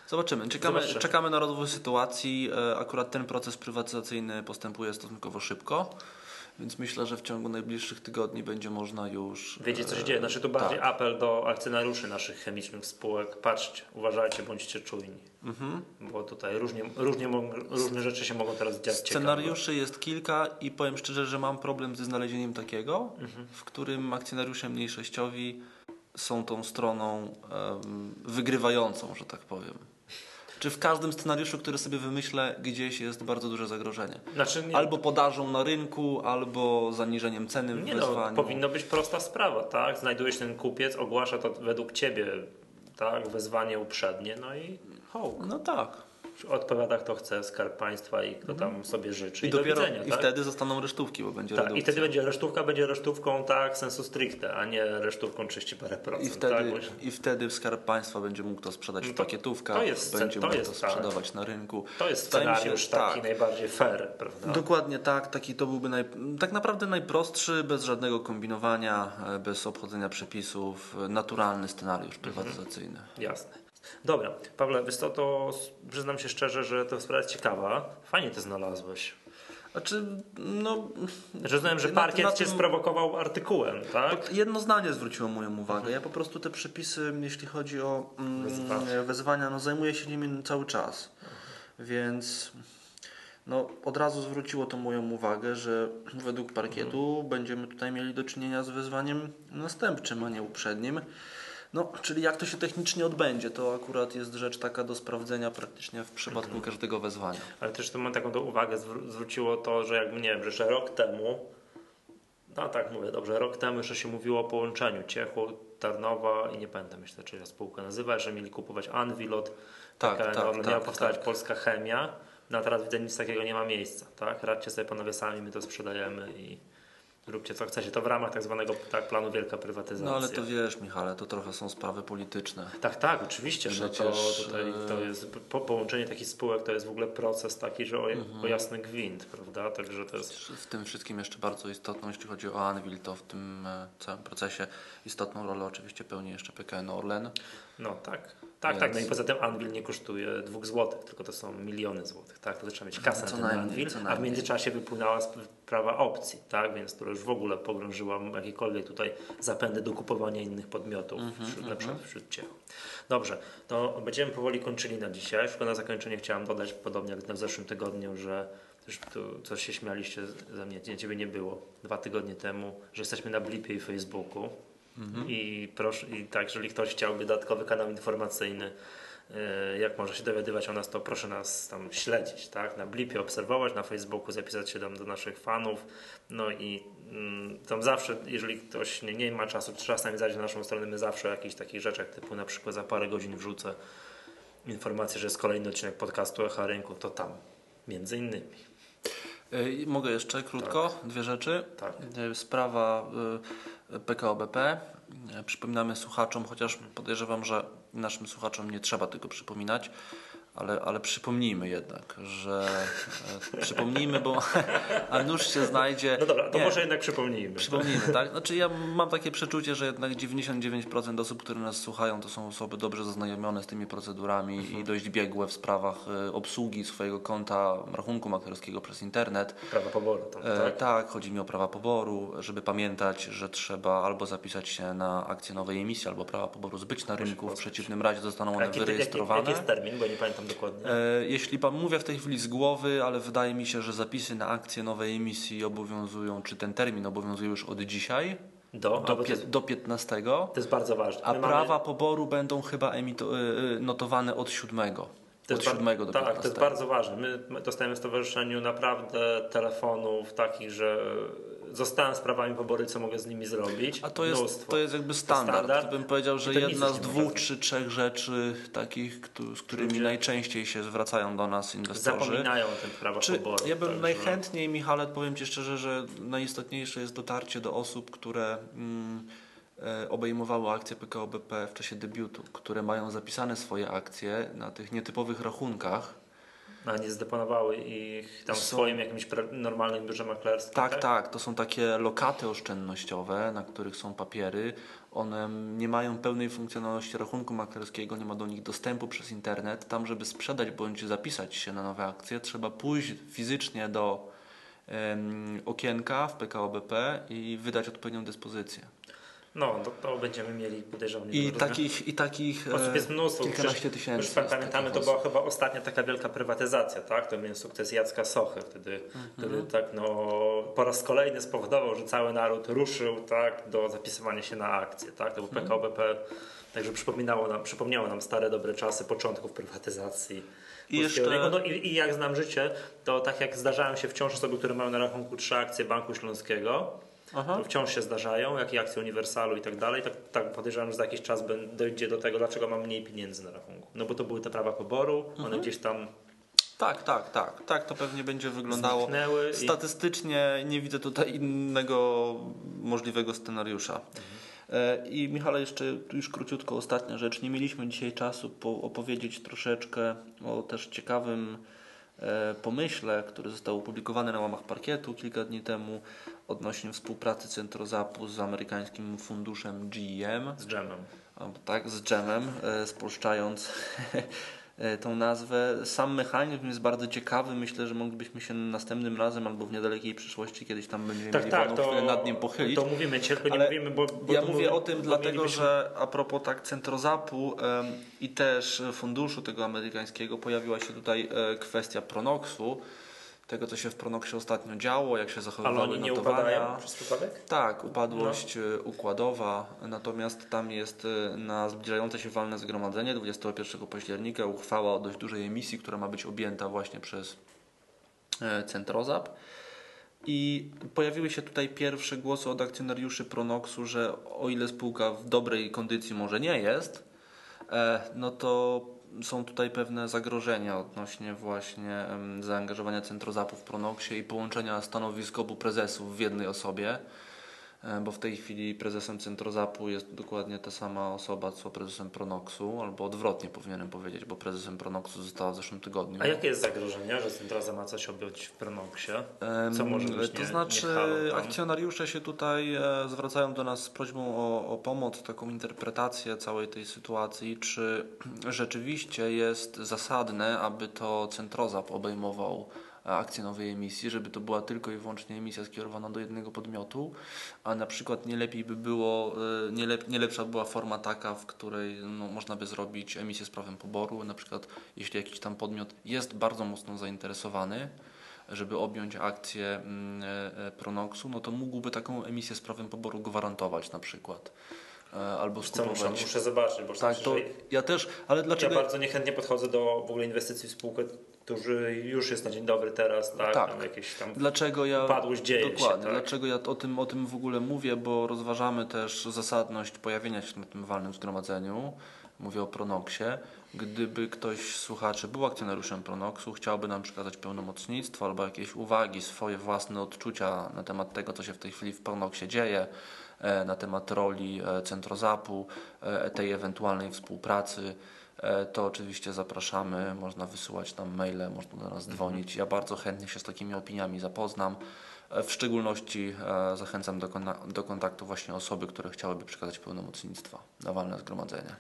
Zobaczymy. Czekamy, Zobaczymy. czekamy na rozwój sytuacji. E, Akurat ten proces prywatyzacyjny postępuje stosunkowo szybko, więc myślę, że w ciągu najbliższych tygodni będzie można już. Wiedzieć, co się e, dzieje. Znaczy, tu bardziej tak. apel do akcjonariuszy naszych chemicznych spółek. Patrzcie, uważajcie, bądźcie czujni. Mhm. Bo tutaj różnie, różnie, różne rzeczy się mogą teraz dziać. ciekawe. Scenariuszy jest kilka i powiem szczerze, że mam problem ze znalezieniem takiego, Mhm. w którym akcjonariusze mniejszościowi są tą stroną em, wygrywającą, że tak powiem. Czy w każdym scenariuszu, który sobie wymyślę, gdzieś jest bardzo duże zagrożenie? Znaczy, nie, Albo podażą na rynku, albo zaniżeniem ceny w nie no, wezwaniu. powinno być prosta sprawa, tak? Znajduje się ten kupiec, ogłasza to według ciebie, tak? Wezwanie uprzednie, no i hołk. No tak. Odpowiada kto chce, Skarb Państwa i kto tam sobie życzy. I, I, do dopiero widzenia, i tak? wtedy zostaną resztówki, bo będzie Tak, i wtedy będzie resztówka, będzie resztówką tak sensu stricte, a nie resztówką 30 parę procent. I wtedy, tak? Bo- I wtedy Skarb Państwa będzie mógł to sprzedać w No to- pakietówkach, to jest- będzie to mógł jest to tak. sprzedawać na rynku. To jest mi się, scenariusz taki tak. najbardziej fair, prawda? Dokładnie tak, taki to byłby naj, tak naprawdę najprostszy, bez żadnego kombinowania, e, bez obchodzenia przepisów, e, naturalny scenariusz Mhm. prywatyzacyjny. Jasne. Dobra, Pawle, wiesz co, to przyznam się szczerze, że ta sprawa jest ciekawa. Fajnie to znalazłeś. Znaczy, no... Znaczy, Rozumiem, że na- parkiet na cię tym- sprowokował artykułem, tak? Jedno zdanie zwróciło moją uwagę. Ja po prostu te przepisy, jeśli chodzi o mm, Wezwania. no zajmuję się nimi cały czas. Więc no, od razu zwróciło to moją uwagę, że według parkietu będziemy tutaj mieli do czynienia z wezwaniem następczym, a nie uprzednim. No, czyli jak to się technicznie odbędzie, to akurat jest rzecz taka do sprawdzenia praktycznie w przypadku każdego wezwania. Ale też tu mam taką do uwagę, zwró- zwróciło to, że jakby nie wiem, że rok temu, no tak mówię, dobrze, rok temu jeszcze się mówiło o połączeniu Ciechu, Tarnowa i nie pamiętam jeszcze, czy ta spółka nazywa, że mieli kupować Anvil od Tak, taka, tak, no, tak, miała powstawać tak. polska chemia, no a teraz widzę, nic takiego nie ma miejsca, tak? Radźcie sobie panowie sami, my to sprzedajemy i róbcie co chcecie. To w ramach tak zwanego tak, planu wielka prywatyzacja. No ale to wiesz, Michale, to trochę są sprawy polityczne. Tak, tak, oczywiście. No to Przecież, tutaj to e, jest po, połączenie takich spółek to jest w ogóle proces taki, że o, Mhm. o jasny gwint, prawda? Także to jest. W tym wszystkim jeszcze bardzo istotną, jeśli chodzi o Anvil, to w tym e, całym procesie istotną rolę oczywiście pełni jeszcze PKN Orlen. No tak. Tak, tak. No i poza tym Anvil nie kosztuje 2 zł, tylko to są miliony złotych. Tak, to trzeba mieć kasę na ten najmniej, Anvil, a w międzyczasie wypłynęła sprawa opcji, tak, więc która już w ogóle pogrążyła jakiekolwiek tutaj zapędy do kupowania innych podmiotów, Mhm, wśród, na przykład wśród. Dobrze, to będziemy powoli kończyli na dzisiaj. Tylko na zakończenie chciałem dodać, podobnie jak w zeszłym tygodniu, że też tu coś się śmialiście ze mnie, nie, ciebie nie było dwa tygodnie temu, że jesteśmy na Blipie i Facebooku. I proszę, i tak, jeżeli ktoś chciałby dodatkowy kanał informacyjny, e, jak może się dowiadywać o nas, to proszę nas tam śledzić, tak? Na Blipie obserwować, na Facebooku zapisać się tam do naszych fanów. No i mm, tam zawsze, jeżeli ktoś nie, nie ma czasu, czasami zajdzie na naszą stronę, my zawsze o jakichś takich rzeczach, typu na przykład za parę godzin wrzucę informację, że jest kolejny odcinek podcastu Echa Rynku, to tam między innymi. Y, Mogę jeszcze krótko, dwie rzeczy. Tak. Y, Sprawa y, PKO BP. Y, Przypominamy słuchaczom, chociaż podejrzewam, że naszym słuchaczom nie trzeba tego przypominać, ale, ale przypomnijmy jednak, że y, przypomnijmy, bo a nóż się znajdzie. No dobra, to Nie, może jednak przypomnijmy. Przypomnijmy, tak? Znaczy ja mam takie przeczucie, że jednak 99% osób, które nas słuchają, to są osoby dobrze zaznajomione z tymi procedurami Mhm. i dość biegłe w sprawach y, obsługi swojego konta rachunku maklerskiego przez internet. Prawa poboru tam, E, tak? tak, chodzi mi o prawa poboru, żeby pamiętać, że trzeba albo zapisać się na akcję nowej emisji, albo prawa poboru zbyć na rynku. W przeciwnym razie zostaną one Jaki, jaki, wyrejestrowane. jaki jest termin, bo nie pamiętam dokładnie. E, Jeśli pan mówię w tej chwili z głowy, ale wydaje mi się, że zapisy na akcję nowej emisji obowiązują, czy ten termin obowiązuje już od dzisiaj Do, do, pie, jest, do 15, to jest bardzo ważne. a My prawa poboru będą chyba emito, y, y, notowane od 7. to Od jest, bar- 7 do 15. Tak, to jest bardzo ważne. My, my dostajemy w stowarzyszeniu naprawdę telefonów takich, że zostałem z prawami pobory, co mogę z nimi zrobić. A to jest, Mnóstwo. to jest jakby standard. standard. Bym powiedział, że jedna z dwóch czy trzech rzeczy takich, z którymi Ludzie- najczęściej się zwracają do nas inwestorzy. Zapominają o tym prawa Czy poboru. ja bym także- najchętniej, Michale, powiem Ci szczerze, że najistotniejsze jest dotarcie do osób, które mm, e, obejmowały akcje PKO BP w czasie debiutu, które mają zapisane swoje akcje na tych nietypowych rachunkach. A nie zdeponowały ich tam w swoim jakimś normalnym biurze maklerskim. Tak, tak, to są takie lokaty oszczędnościowe, na których są papiery. One nie mają pełnej funkcjonalności rachunku maklerskiego, nie ma do nich dostępu przez internet. Tam, żeby sprzedać bądź zapisać się na nowe akcje, trzeba pójść fizycznie do em, okienka w PKO BP i wydać odpowiednią dyspozycję. No, to, to będziemy mieli podejrzewam I takich, i takich Osób jest e, mnóstwo. kilkanaście tysięcy. Już jest pamiętamy, to była chyba ostatnia taka wielka prywatyzacja, tak? To był sukces Jacka Sochy wtedy, Mhm. który tak no, po raz kolejny spowodował, że cały naród ruszył tak, do zapisywania się na akcje, tak? To był Mhm. PKO BP, także przypominało nam, przypomniało nam stare dobre czasy początków prywatyzacji. I jeszcze-. No i, i jak znam życie, to tak jak zdarzają się wciąż osoby, które mają na rachunku trzy akcje Banku Śląskiego, Aha. wciąż się zdarzają, jak i akcje Uniwersalu i tak dalej. Tak, tak podejrzewam, że za jakiś czas dojdzie do tego, dlaczego mam mniej pieniędzy na rachunku. No bo to były te prawa poboru, Mhm. one gdzieś tam Tak, tak, tak. Tak to pewnie będzie wyglądało. zniknęły. I... Statystycznie nie widzę tutaj innego możliwego scenariusza. E, I Michale, jeszcze już króciutko ostatnia rzecz. Nie mieliśmy dzisiaj czasu po opowiedzieć troszeczkę o też ciekawym pomyśle, który został opublikowany na łamach parkietu kilka dni temu odnośnie współpracy Centrozapu z amerykańskim funduszem GEM. z dżemem. A, Tak, z dżemem, e, spolszczając e, tą nazwę. Sam mechanizm jest bardzo ciekawy. Myślę, że moglibyśmy się następnym razem albo w niedalekiej przyszłości kiedyś tam będziemy Tak, mieli tak, to, nad nim pochylić. to mówimy tylko nie mówimy, bo, bo ja mówię o tym dlatego, mielibyśmy- że a propos tak Centrozapu em, i też funduszu tego amerykańskiego pojawiła się tutaj e, kwestia Pronoxu, tego co się w Pronoxie ostatnio działo, jak się Ale zachowywały oni nie upadają przez przypadek? Tak, upadłość e, układowa, natomiast tam jest e, na zbliżające się walne zgromadzenie 21 października uchwała o dość dużej emisji, która ma być objęta właśnie przez e, Centrozap. I pojawiły się tutaj pierwsze głosy od akcjonariuszy Pronoxu, że o ile spółka w dobrej kondycji może nie jest, no to są tutaj pewne zagrożenia odnośnie właśnie zaangażowania Centrozapu w Pronoxie i połączenia stanowisk obu prezesów w jednej osobie. E, bo w tej chwili prezesem Centrozapu jest dokładnie ta sama osoba, co prezesem Pronoxu, albo odwrotnie powinienem powiedzieć, bo prezesem Pronoxu została w zeszłym tygodniu. A jakie jest zagrożenie, że Centroza ma coś objąć w Pronoxie? Co może być To nie- znaczy, nie akcjonariusze się tutaj e, zwracają do nas z prośbą o, o pomoc, taką interpretację całej tej sytuacji, czy rzeczywiście jest zasadne, aby to Centrozap obejmował akcje nowej emisji, żeby to była tylko i wyłącznie emisja skierowana do jednego podmiotu, a na przykład nie lepiej by było, e, nie, lep, nie lepsza była forma taka, w której no, można by zrobić emisję z prawem poboru, na przykład jeśli jakiś tam podmiot jest bardzo mocno zainteresowany, żeby objąć akcję mm, e, e, Pronoxu, no to mógłby taką emisję z prawem poboru gwarantować na przykład. Albo Co muszę, skupować. muszę zobaczyć, bo Tak, to ja też, ale ja dlaczego... bardzo niechętnie podchodzę do w ogóle inwestycji w spółkę, którzy już jest na dzień dobry teraz, tak? Tak. Tam jakieś tam Dlaczego ja. upadłość dzieje się, Dokładnie. tak? Dlaczego ja o tym, o tym w ogóle mówię, bo rozważamy też zasadność pojawienia się na tym walnym zgromadzeniu. Mówię o Pronoxie. Gdyby ktoś z słuchaczy był akcjonariuszem Pronoxu, chciałby nam przekazać pełnomocnictwo albo jakieś uwagi, swoje własne odczucia na temat tego, co się w tej chwili w Pronoxie dzieje, e, na temat roli e, Centrozapu, e, tej ewentualnej współpracy, to oczywiście zapraszamy. Można wysyłać nam maile, można do Mhm. nas dzwonić. Ja bardzo chętnie się z takimi opiniami zapoznam. E, W szczególności e, zachęcam do, kontaktu właśnie osoby, które chciałyby przekazać pełnomocnictwo na walne zgromadzenie.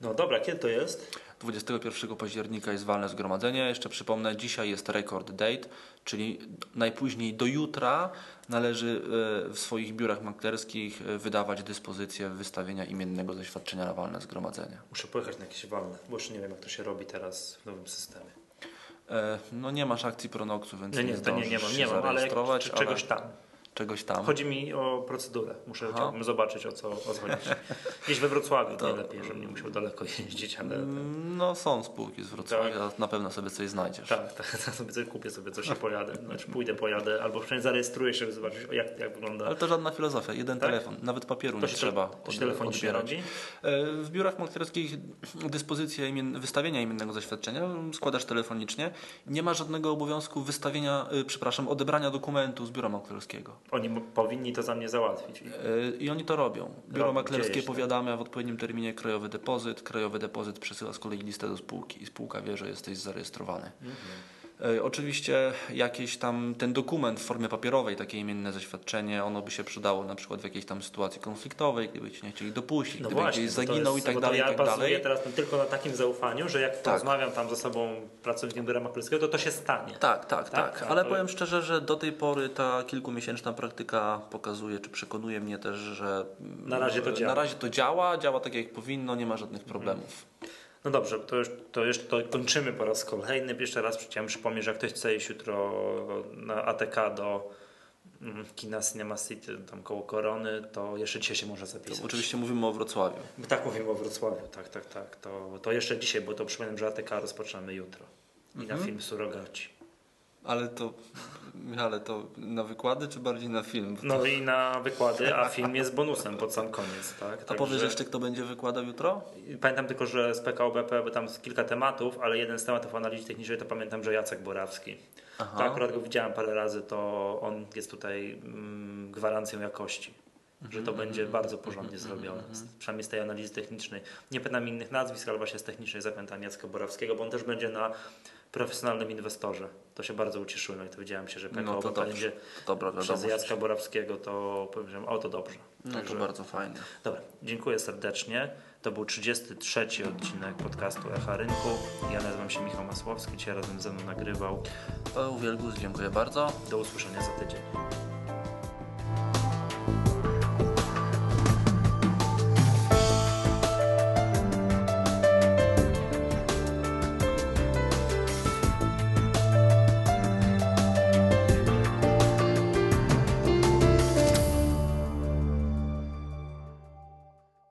No dobra, kiedy to jest? 21 października jest walne zgromadzenie. Jeszcze przypomnę, dzisiaj jest record date, czyli najpóźniej do jutra należy e, w swoich biurach maklerskich e, wydawać dyspozycję wystawienia imiennego zaświadczenia na walne zgromadzenie. Muszę pojechać na jakieś walne, bo jeszcze nie wiem jak to się robi teraz w nowym systemie. E, No nie masz akcji Pronoxu, więc No nie, nie, nie, nie mam, nie mam, ale czy, czegoś tam. Czegoś tam. Chodzi mi o procedurę. Muszę chciałbym zobaczyć o co, o co chodzi. Gdzieś we Wrocławiu to lepiej, żebym nie musiał daleko jeździć, ale No są spółki z Wrocławia, na pewno sobie coś znajdziesz. tak, tak, tak sobie coś kupię sobie coś i pojadę. Znaczy pójdę, pojadę, albo przynajmniej zarejestruję się, żeby zobaczyć jak, jak wygląda. Ale to żadna filozofia, jeden Tak? telefon, nawet papieru to nie się, trzeba to się od- odbierać. E, W biurach maklerskich dyspozycja imien, wystawienia imiennego zaświadczenia składasz telefonicznie. Nie ma żadnego obowiązku wystawienia, e, przepraszam, odebrania dokumentu z biura maklerskiego. Oni powinni to za mnie załatwić. I oni to robią. Biuro Robią, maklerskie powiadamia w odpowiednim terminie krajowy depozyt. Krajowy depozyt przesyła z kolei listę do spółki i spółka wie, że jesteś zarejestrowany. E, Oczywiście jakieś tam ten dokument w formie papierowej, takie imienne zaświadczenie, ono by się przydało na przykład w jakiejś tam sytuacji konfliktowej, gdyby cię nie chcieli dopuścić, No gdyby właśnie, gdzieś to zaginął jest, i tak to dalej, ja tak bazuję dalej. teraz tylko na takim zaufaniu, że jak Tak. rozmawiam tam ze sobą pracownikiem biura maklerskiego, to to się stanie. Tak, tak, tak, Tak, Ale powiem szczerze, że do tej pory ta kilkumiesięczna praktyka pokazuje, czy przekonuje mnie też, że Na razie to działa. Na razie to działa, działa tak jak powinno, nie ma żadnych problemów. No dobrze, to już, to już to kończymy po raz kolejny. Jeszcze raz chciałem przypomnieć, że jak ktoś chce iść jutro na ATK do mm, kina Cinema City, tam koło Korony, to jeszcze dzisiaj się może To zapisać. oczywiście mówimy o Wrocławiu. Tak mówimy o Wrocławiu, tak, tak, tak. To, to jeszcze dzisiaj, bo to przypominam, że ATK rozpoczynamy jutro. I Mhm. na film Surogaci. Ale to, ale to na wykłady, czy bardziej na film? Bo No i na wykłady, a film jest bonusem pod sam koniec, tak? A powiesz jeszcze, kto będzie wykładał jutro? Pamiętam tylko, że z PKO BP, bo tam jest kilka tematów, ale jeden z tematów analizy technicznej to pamiętam, że Jacek Borawski. Aha. To akurat go widziałem parę razy, to on jest tutaj mm, gwarancją jakości. Że to będzie bardzo porządnie zrobione. Z- Przynajmniej z tej analizy technicznej. Nie pamiętam innych nazwisk, ale właśnie z technicznej zapamiętam Jacka Borawskiego, bo on też będzie na profesjonalnym inwestorze. To się bardzo ucieszyłem, jak to wiedziałem się, że PKO No to dobrze. będzie To dobra przez. Jacka Borawskiego, to powiedziałem, o to dobrze. No Także- to bardzo fajnie. Dobra, dziękuję serdecznie. To był 33 odcinek podcastu Echa Rynku. Ja nazywam się Michał Masłowski, dzisiaj razem ze mną nagrywał. Paweł Wielgus, dziękuję bardzo. Do usłyszenia za tydzień.